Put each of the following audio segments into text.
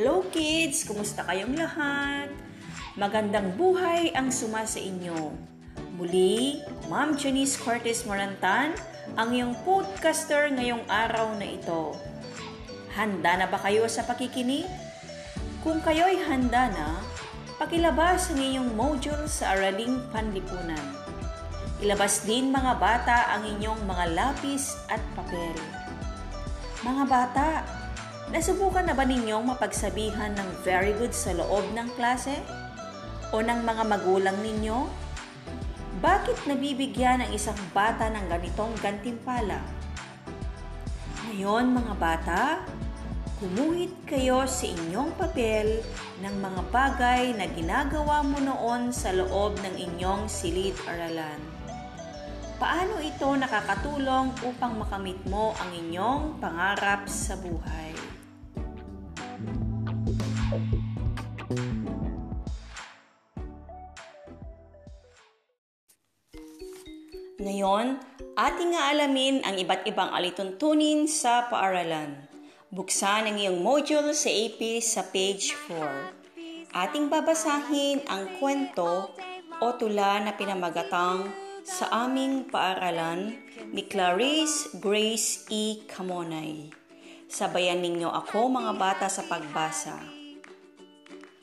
Hello kids! Kumusta kayong lahat? Magandang buhay ang suma sa inyo. Muli, Ma'am Janice Cortez Morantan, ang iyong podcaster ngayong araw na ito. Handa na ba kayo sa pakikinig? Kung kayo'y handa na, pakilabas ang iyong module sa Araling Panlipunan. Ilabas din mga bata ang inyong mga lapis at papel. Mga bata, Nasubukan na ba ninyong mapagsabihan ng very good sa loob ng klase? O ng mga magulang ninyo? Bakit nabibigyan ng isang bata ng ganitong gantimpala? Ngayon mga bata, kumuhit kayo sa inyong papel ng mga bagay na ginagawa mo noon sa loob ng inyong silid-aralan. Paano ito nakakatulong upang makamit mo ang inyong pangarap sa buhay? Ngayon, ating aalamin ang iba't ibang alituntunin sa paaralan. Buksan ang iyong module sa AP sa page 4. Ating babasahin ang kwento o tula na pinamagatang sa aming paaralan ni Clarice Grace E. Camonay. Sabayan ninyo ako mga bata sa pagbasa.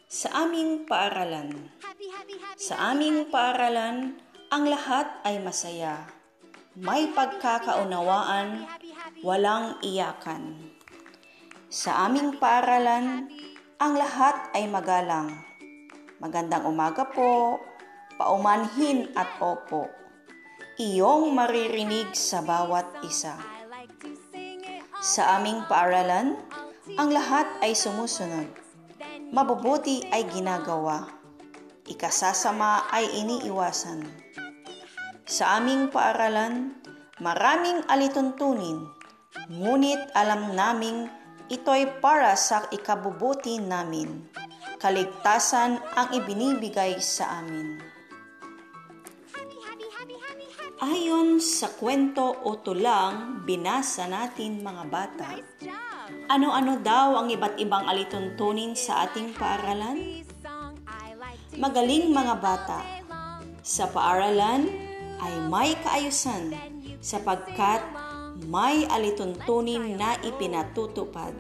Sa aming paaralan. Sa aming paaralan, ang lahat ay masaya. May pagkakaunawaan, walang iyakan. Sa aming paaralan, ang lahat ay magalang. Magandang umaga po, paumanhin at opo. Iyong maririnig sa bawat isa. Sa aming paaralan, ang lahat ay sumusunod. Mabubuti ay ginagawa. Ikasasama ay iniiwasan sa aming paaralan, maraming alituntunin, ngunit alam naming ito'y para sa ikabubuti namin. Kaligtasan ang ibinibigay sa amin. Ayon sa kwento o tulang binasa natin mga bata, ano-ano daw ang iba't ibang alituntunin sa ating paaralan? Magaling mga bata, sa paaralan, ay may kaayusan sapagkat may alituntunin na ipinatutupad.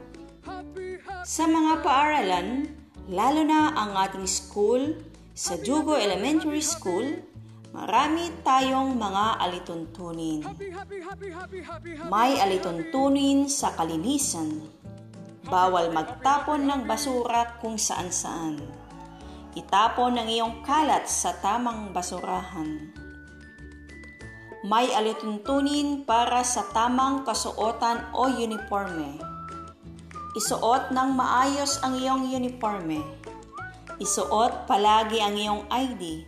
Sa mga paaralan, lalo na ang ating school, sa Jugo Elementary School, marami tayong mga alituntunin. May alituntunin sa kalinisan. Bawal magtapon ng basura kung saan-saan. Itapon ang iyong kalat sa tamang basurahan may alituntunin para sa tamang kasuotan o uniforme. Isuot ng maayos ang iyong uniforme. Isuot palagi ang iyong ID.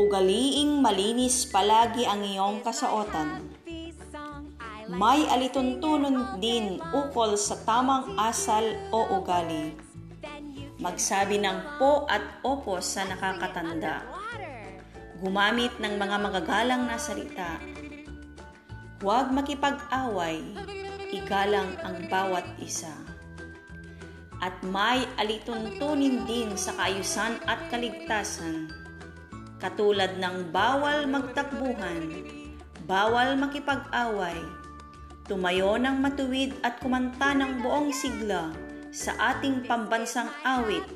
Ugaliing malinis palagi ang iyong kasuotan. May alituntunin din ukol sa tamang asal o ugali. Magsabi ng po at opo sa nakakatanda gumamit ng mga magagalang na salita. Huwag makipag-away, igalang ang bawat isa. At may alituntunin din sa kaayusan at kaligtasan, katulad ng bawal magtakbuhan, bawal makipag-away, tumayo ng matuwid at kumanta ng buong sigla sa ating pambansang awit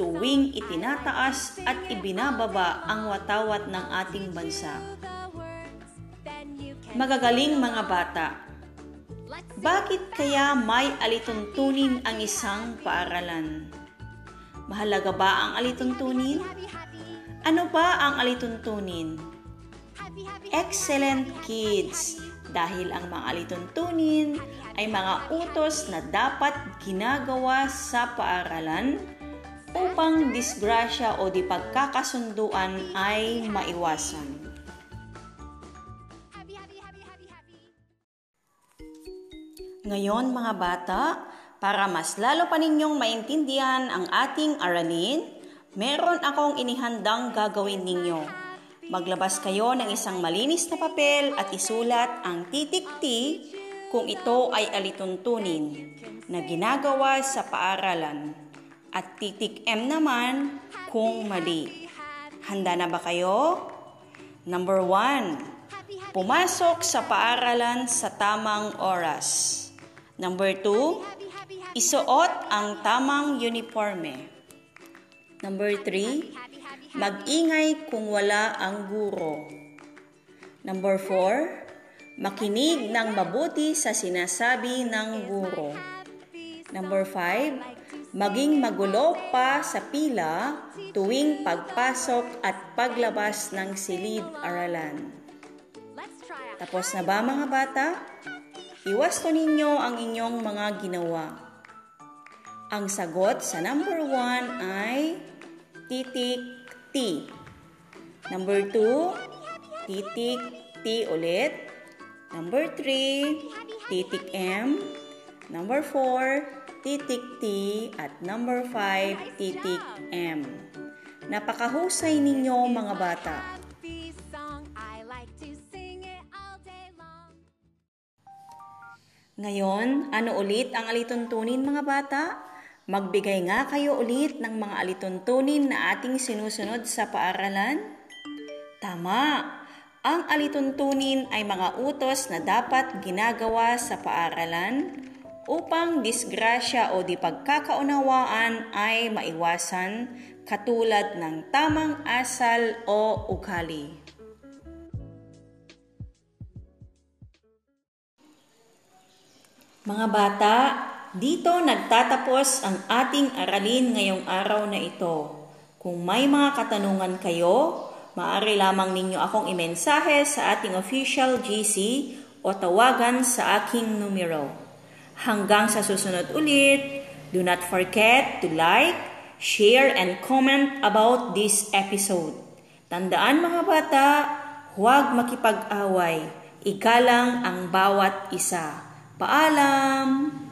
tuwing itinataas at ibinababa ang watawat ng ating bansa. Magagaling mga bata, bakit kaya may alituntunin ang isang paaralan? Mahalaga ba ang alituntunin? Ano ba ang alituntunin? Excellent kids! Dahil ang mga alituntunin ay mga utos na dapat ginagawa sa paaralan upang disgrasya o di pagkakasunduan ay maiwasan. Ngayon mga bata, para mas lalo pa ninyong maintindihan ang ating aralin, meron akong inihandang gagawin ninyo. Maglabas kayo ng isang malinis na papel at isulat ang titik T kung ito ay alituntunin na ginagawa sa paaralan at titik M naman kung mali. Handa na ba kayo? Number 1. Pumasok sa paaralan sa tamang oras. Number 2. Isuot ang tamang uniforme. Number 3. Mag-ingay kung wala ang guro. Number 4. Makinig ng mabuti sa sinasabi ng guro. Number 5. Maging magulo pa sa pila tuwing pagpasok at paglabas ng silid-aralan. Tapos na ba mga bata? Iwasto ninyo ang inyong mga ginawa. Ang sagot sa number 1 ay titik T. Number 2, titik T ulit. Number 3, titik M. Number 4, titik T. At number 5, titik M. Napakahusay ninyo mga bata. Ngayon, ano ulit ang alituntunin mga bata? Magbigay nga kayo ulit ng mga alituntunin na ating sinusunod sa paaralan? Tama! Ang alituntunin ay mga utos na dapat ginagawa sa paaralan upang disgrasya o di pagkakaunawaan ay maiwasan katulad ng tamang asal o ukali. Mga bata, dito nagtatapos ang ating aralin ngayong araw na ito. Kung may mga katanungan kayo, maaari lamang ninyo akong imensahe sa ating official GC o tawagan sa aking numero. Hanggang sa susunod ulit, do not forget to like, share, and comment about this episode. Tandaan mga bata, huwag makipag-away. Ikalang ang bawat isa. Paalam!